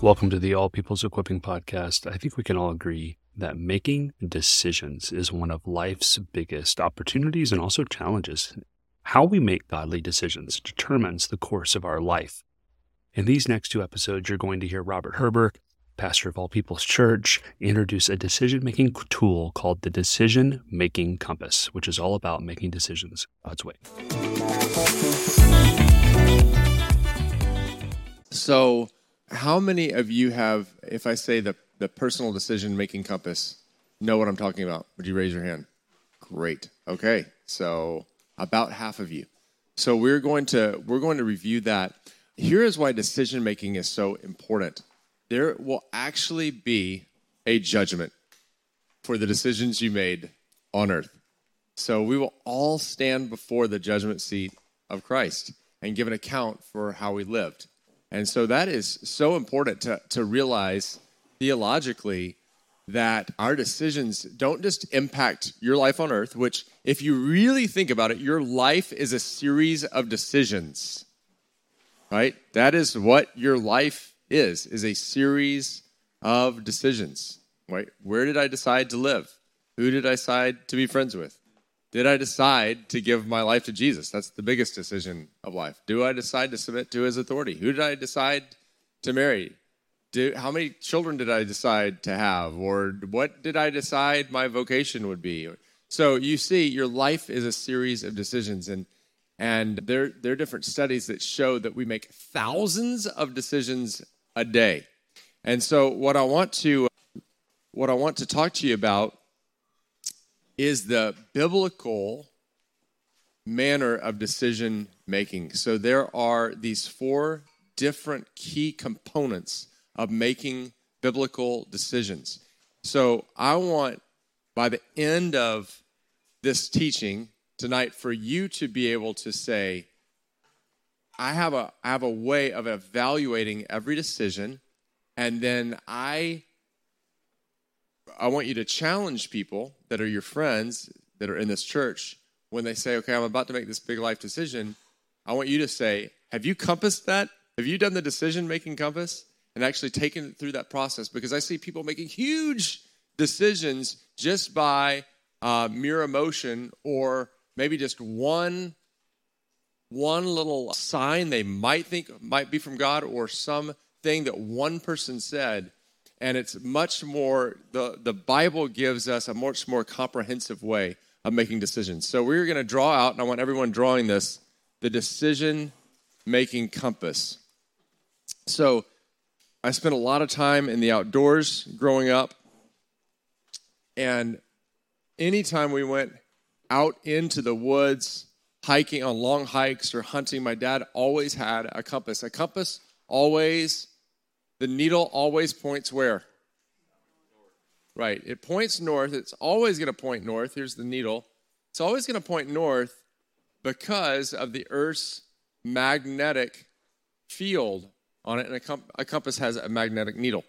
Welcome to the All People's Equipping Podcast. I think we can all agree that making decisions is one of life's biggest opportunities and also challenges. How we make godly decisions determines the course of our life. In these next two episodes, you're going to hear Robert Herber, pastor of All People's Church, introduce a decision making tool called the Decision Making Compass, which is all about making decisions God's way. So, how many of you have, if I say the, the personal decision making compass, know what I'm talking about? Would you raise your hand? Great. Okay. So about half of you. So we're going to we're going to review that. Here is why decision making is so important. There will actually be a judgment for the decisions you made on earth. So we will all stand before the judgment seat of Christ and give an account for how we lived. And so that is so important to, to realize theologically that our decisions don't just impact your life on earth, which, if you really think about it, your life is a series of decisions, right? That is what your life is, is a series of decisions, right? Where did I decide to live? Who did I decide to be friends with? Did I decide to give my life to Jesus? That's the biggest decision of life. Do I decide to submit to his authority? Who did I decide to marry? Do, how many children did I decide to have? Or what did I decide my vocation would be? So you see, your life is a series of decisions. And, and there, there are different studies that show that we make thousands of decisions a day. And so what I want to, what I want to talk to you about is the biblical manner of decision making. So there are these four different key components of making biblical decisions. So I want by the end of this teaching tonight for you to be able to say I have a I have a way of evaluating every decision and then I I want you to challenge people that are your friends that are in this church when they say, okay, I'm about to make this big life decision. I want you to say, have you compassed that? Have you done the decision making compass and actually taken it through that process? Because I see people making huge decisions just by uh, mere emotion or maybe just one one little sign they might think might be from God or something that one person said. And it's much more the, the bible gives us a much more comprehensive way of making decisions. So we're going to draw out and i want everyone drawing this the decision making compass. So i spent a lot of time in the outdoors growing up. And anytime we went out into the woods hiking on long hikes or hunting my dad always had a compass a compass always the needle always points where? Right. It points north. It's always going to point north. Here's the needle. It's always going to point north because of the Earth's magnetic field on it. And a, comp- a compass has a magnetic needle.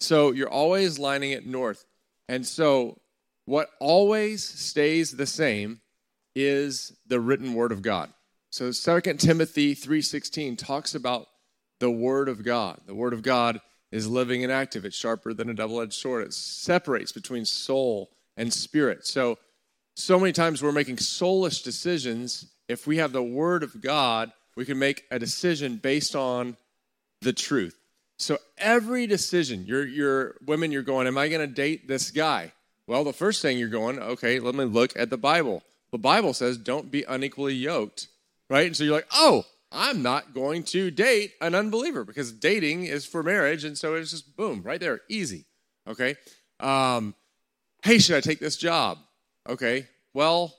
So you're always lining it north. And so what always stays the same is the written word of God. So 2 Timothy 3:16 talks about the Word of God. The Word of God is living and active. It's sharper than a double edged sword. It separates between soul and spirit. So, so many times we're making soulish decisions. If we have the Word of God, we can make a decision based on the truth. So every decision, you're, you're women, you're going, Am I going to date this guy? Well, the first thing you're going, okay, let me look at the Bible. The Bible says, don't be unequally yoked, right? And so you're like, oh, I'm not going to date an unbeliever because dating is for marriage. And so it's just boom, right there, easy. Okay. Um, hey, should I take this job? Okay. Well,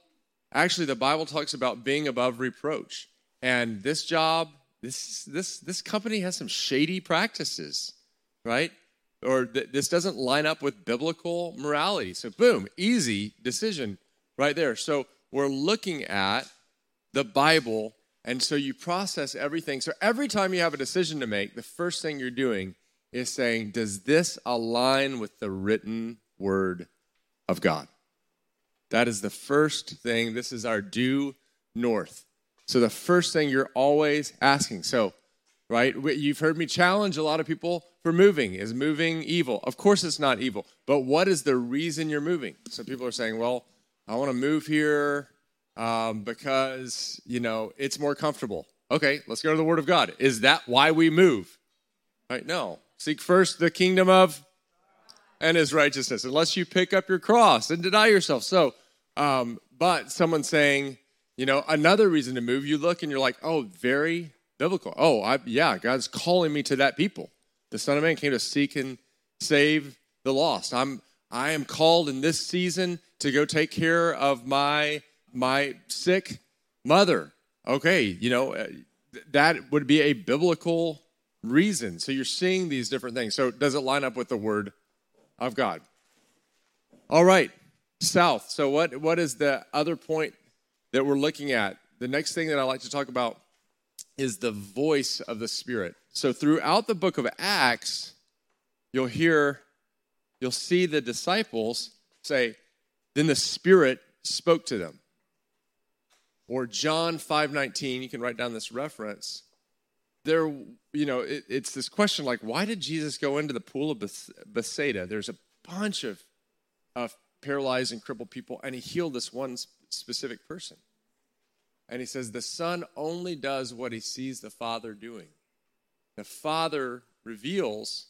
actually, the Bible talks about being above reproach. And this job, this, this, this company has some shady practices, right? Or th- this doesn't line up with biblical morality. So, boom, easy decision right there. So, we're looking at the Bible and so you process everything. So every time you have a decision to make, the first thing you're doing is saying, Does this align with the written word of God? That is the first thing. This is our due north. So the first thing you're always asking. So, right, you've heard me challenge a lot of people for moving. Is moving evil? Of course it's not evil. But what is the reason you're moving? So people are saying, well, I want to move here um, because, you know, it's more comfortable. Okay, let's go to the Word of God. Is that why we move? Right? No. Seek first the kingdom of and his righteousness, unless you pick up your cross and deny yourself. So, um, but someone saying, you know, another reason to move, you look and you're like, oh, very biblical. Oh, I, yeah, God's calling me to that people. The Son of Man came to seek and save the lost. I'm I am called in this season to go take care of my my sick mother. Okay, you know, uh, that would be a biblical reason. So you're seeing these different things. So does it line up with the word of God? All right. South. So what what is the other point that we're looking at? The next thing that I like to talk about is the voice of the Spirit. So throughout the book of Acts, you'll hear you'll see the disciples say, then the Spirit spoke to them. Or John 5:19, you can write down this reference. There, you know, it, it's this question like, why did Jesus go into the pool of Bethsaida? There's a bunch of, of paralyzed and crippled people, and he healed this one specific person. And he says, the Son only does what he sees the Father doing. The Father reveals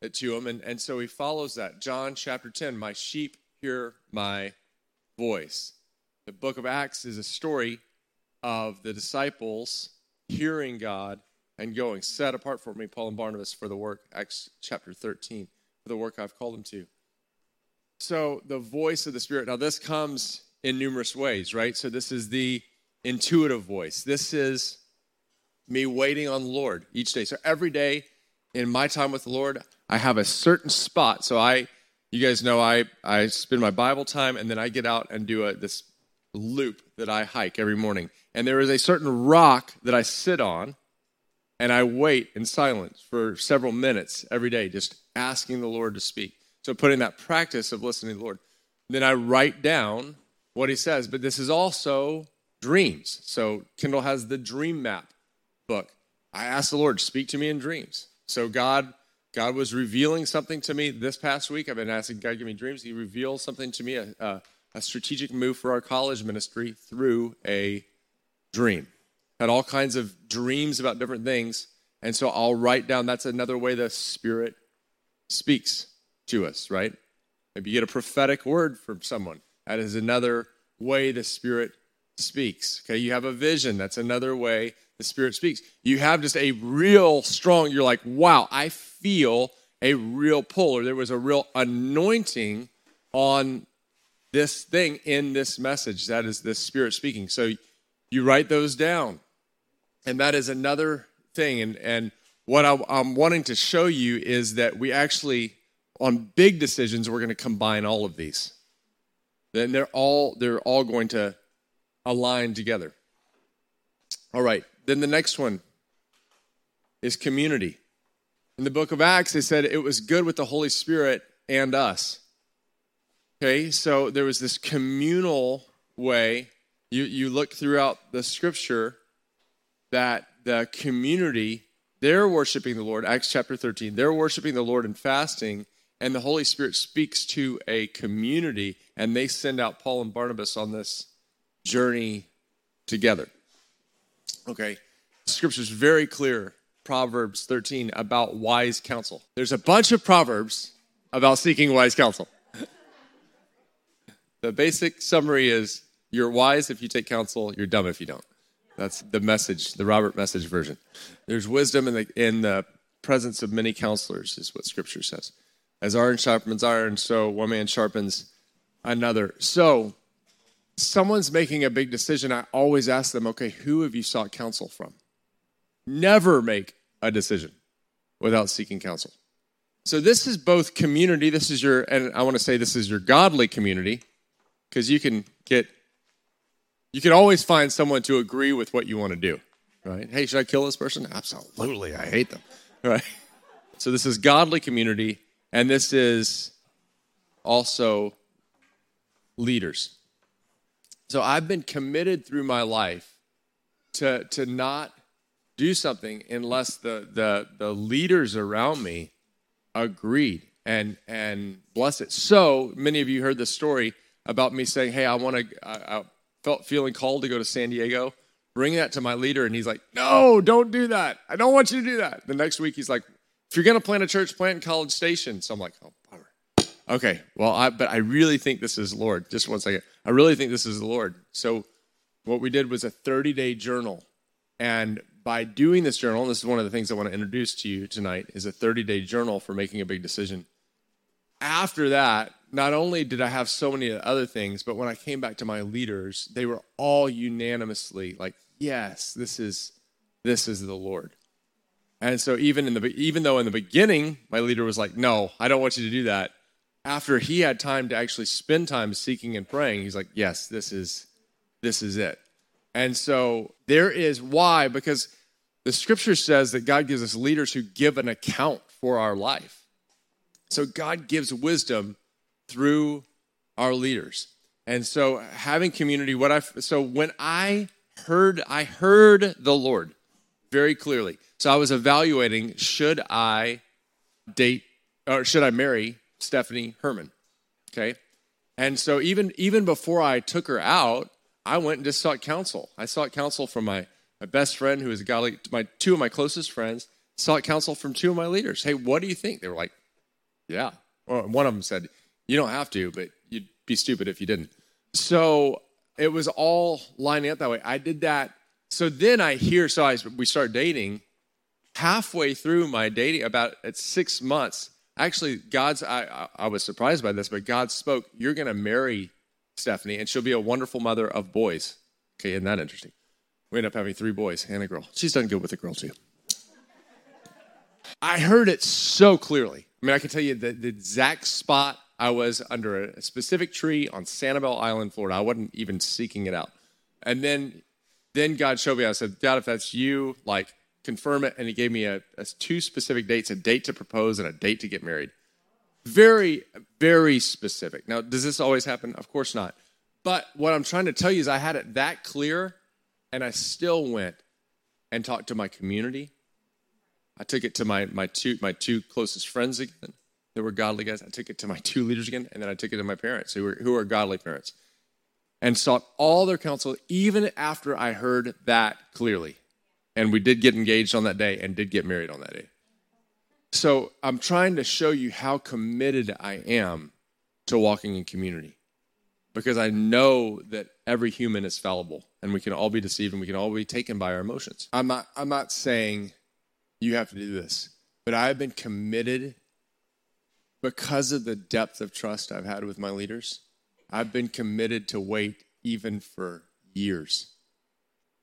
it to him, and, and so he follows that. John chapter 10, my sheep hear my voice. The book of Acts is a story of the disciples hearing God and going, set apart for me, Paul and Barnabas, for the work, Acts chapter 13, for the work I've called them to. So the voice of the Spirit. Now, this comes in numerous ways, right? So this is the intuitive voice. This is me waiting on the Lord each day. So every day in my time with the Lord, I have a certain spot. So I, you guys know, I I spend my Bible time and then I get out and do a, this loop that I hike every morning. And there is a certain rock that I sit on and I wait in silence for several minutes every day, just asking the Lord to speak. So putting that practice of listening to the Lord. Then I write down what he says. But this is also dreams. So Kindle has the dream map book. I ask the Lord, speak to me in dreams. So God God was revealing something to me this past week. I've been asking God give me dreams. He revealed something to me, a, a, a strategic move for our college ministry through a dream. Had all kinds of dreams about different things. And so I'll write down that's another way the Spirit speaks to us, right? Maybe you get a prophetic word from someone. That is another way the Spirit speaks. Okay, you have a vision. That's another way the Spirit speaks. You have just a real strong, you're like, wow, I feel a real pull, or there was a real anointing on this thing in this message. That is the Spirit speaking. So you write those down. And that is another thing. And, and what I, I'm wanting to show you is that we actually, on big decisions, we're going to combine all of these. Then they're all they're all going to align together. All right. Then the next one is community. In the book of Acts, they said it was good with the Holy Spirit and us. Okay, so there was this communal way. You, you look throughout the scripture that the community, they're worshiping the Lord. Acts chapter 13, they're worshiping the Lord and fasting, and the Holy Spirit speaks to a community, and they send out Paul and Barnabas on this journey together. Okay. Scripture is very clear, Proverbs 13, about wise counsel. There's a bunch of Proverbs about seeking wise counsel. the basic summary is you're wise if you take counsel, you're dumb if you don't. That's the message, the Robert message version. There's wisdom in the, in the presence of many counselors, is what Scripture says. As iron sharpens iron, so one man sharpens another. So someone's making a big decision, I always ask them, okay, who have you sought counsel from? Never make a decision without seeking counsel. So this is both community, this is your, and I want to say this is your godly community, because you can get, you can always find someone to agree with what you want to do, right? Hey, should I kill this person? Absolutely, I hate them, right? So this is godly community, and this is also leaders. So I've been committed through my life to, to not do something unless the, the, the leaders around me agreed and, and bless it. So many of you heard the story about me saying, Hey, I want to, I, I felt feeling called to go to San Diego. Bring that to my leader. And he's like, No, don't do that. I don't want you to do that. The next week, he's like, If you're going to plant a church, plant in College Station. So I'm like, Oh. Okay, well, I, but I really think this is Lord. Just one second. I really think this is the Lord. So what we did was a 30 day journal. And by doing this journal, this is one of the things I want to introduce to you tonight, is a 30 day journal for making a big decision. After that, not only did I have so many other things, but when I came back to my leaders, they were all unanimously like, "Yes, this is this is the Lord." And so even in the even though in the beginning my leader was like, "No, I don't want you to do that." After he had time to actually spend time seeking and praying, he's like, "Yes, this is this is it." And so there is why because the scripture says that God gives us leaders who give an account for our life. So God gives wisdom through our leaders. And so having community, what I so when I heard I heard the Lord very clearly. So I was evaluating should I date or should I marry Stephanie Herman? Okay. And so even even before I took her out, I went and just sought counsel. I sought counsel from my, my best friend, who is a godly, my two of my closest friends, sought counsel from two of my leaders. Hey, what do you think? They were like, yeah. Well, one of them said, you don't have to, but you'd be stupid if you didn't. So it was all lining up that way. I did that. So then I hear, so I, we start dating. Halfway through my dating, about at six months, actually, God's, I, I was surprised by this, but God spoke, You're going to marry Stephanie, and she'll be a wonderful mother of boys. Okay, isn't that interesting? We end up having three boys and a girl. She's done good with a girl, too. I heard it so clearly. I mean, I can tell you the, the exact spot I was under a specific tree on Sanibel Island, Florida. I wasn't even seeking it out. And then, then God showed me. I said, God, if that's you, like, confirm it. And He gave me a, a two specific dates: a date to propose and a date to get married. Very, very specific. Now, does this always happen? Of course not. But what I'm trying to tell you is, I had it that clear, and I still went and talked to my community. I took it to my my two my two closest friends again that were godly guys. I took it to my two leaders again, and then I took it to my parents who were who are godly parents, and sought all their counsel even after I heard that clearly. And we did get engaged on that day and did get married on that day. So I'm trying to show you how committed I am to walking in community because I know that every human is fallible and we can all be deceived and we can all be taken by our emotions. I'm not, I'm not saying you have to do this, but I've been committed because of the depth of trust I've had with my leaders. I've been committed to wait even for years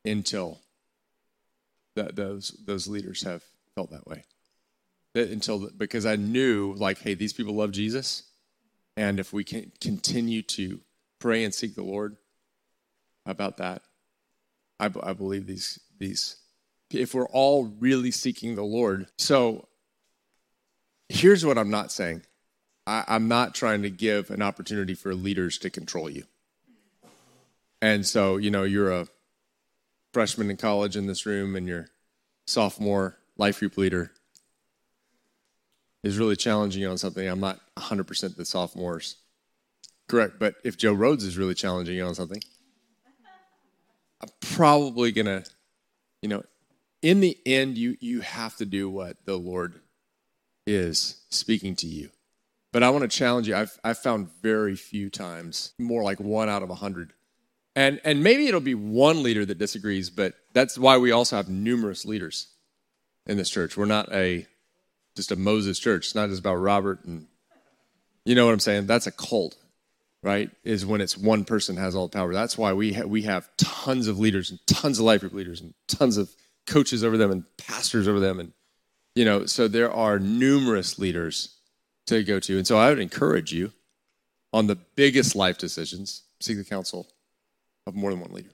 until that those, those leaders have felt that way until because I knew like, hey, these people love Jesus, and if we can continue to pray and seek the Lord about that, I, I believe these these if we're all really seeking the Lord. So here's what I'm not saying. I, I'm not trying to give an opportunity for leaders to control you. And so, you know, you're a freshman in college in this room and you're sophomore life group leader is really challenging you on something, I'm not 100% the sophomores. Correct. But if Joe Rhodes is really challenging you on something, I'm probably going to, you know, in the end, you, you have to do what the Lord is speaking to you. But I want to challenge you. I've, I've found very few times, more like one out of a hundred. And, and maybe it'll be one leader that disagrees, but that's why we also have numerous leaders in this church. We're not a just a Moses church. It's not just about Robert and you know what I'm saying? That's a cult, right? Is when it's one person has all the power. That's why we ha- we have tons of leaders and tons of life group leaders and tons of coaches over them and pastors over them and you know, so there are numerous leaders to go to. And so I would encourage you on the biggest life decisions, seek the counsel of more than one leader.